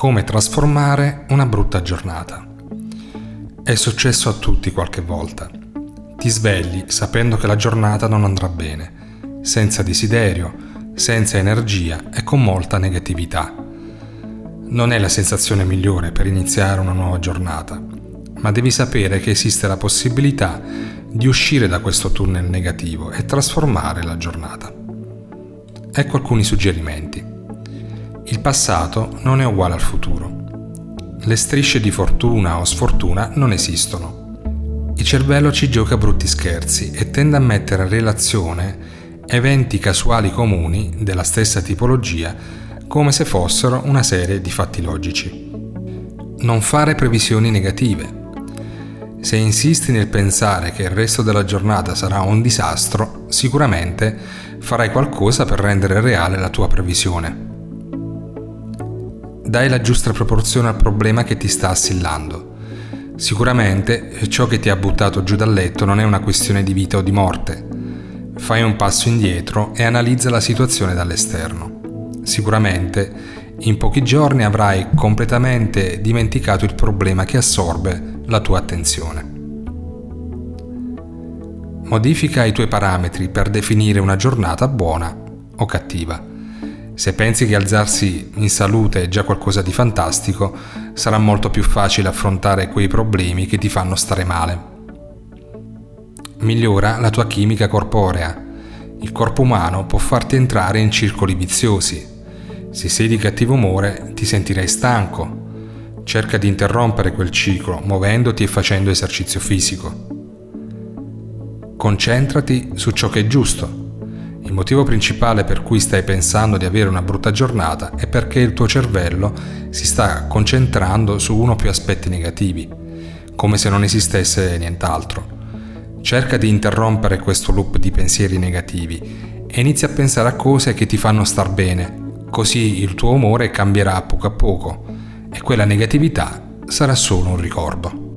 Come trasformare una brutta giornata. È successo a tutti qualche volta. Ti svegli sapendo che la giornata non andrà bene, senza desiderio, senza energia e con molta negatività. Non è la sensazione migliore per iniziare una nuova giornata, ma devi sapere che esiste la possibilità di uscire da questo tunnel negativo e trasformare la giornata. Ecco alcuni suggerimenti. Il passato non è uguale al futuro. Le strisce di fortuna o sfortuna non esistono. Il cervello ci gioca brutti scherzi e tende a mettere in relazione eventi casuali comuni della stessa tipologia come se fossero una serie di fatti logici. Non fare previsioni negative. Se insisti nel pensare che il resto della giornata sarà un disastro, sicuramente farai qualcosa per rendere reale la tua previsione dai la giusta proporzione al problema che ti sta assillando. Sicuramente ciò che ti ha buttato giù dal letto non è una questione di vita o di morte. Fai un passo indietro e analizza la situazione dall'esterno. Sicuramente in pochi giorni avrai completamente dimenticato il problema che assorbe la tua attenzione. Modifica i tuoi parametri per definire una giornata buona o cattiva. Se pensi che alzarsi in salute è già qualcosa di fantastico, sarà molto più facile affrontare quei problemi che ti fanno stare male. Migliora la tua chimica corporea. Il corpo umano può farti entrare in circoli viziosi. Se sei di cattivo umore ti sentirai stanco. Cerca di interrompere quel ciclo muovendoti e facendo esercizio fisico. Concentrati su ciò che è giusto il motivo principale per cui stai pensando di avere una brutta giornata è perché il tuo cervello si sta concentrando su uno o più aspetti negativi, come se non esistesse nient'altro. Cerca di interrompere questo loop di pensieri negativi e inizia a pensare a cose che ti fanno star bene, così il tuo umore cambierà poco a poco e quella negatività sarà solo un ricordo.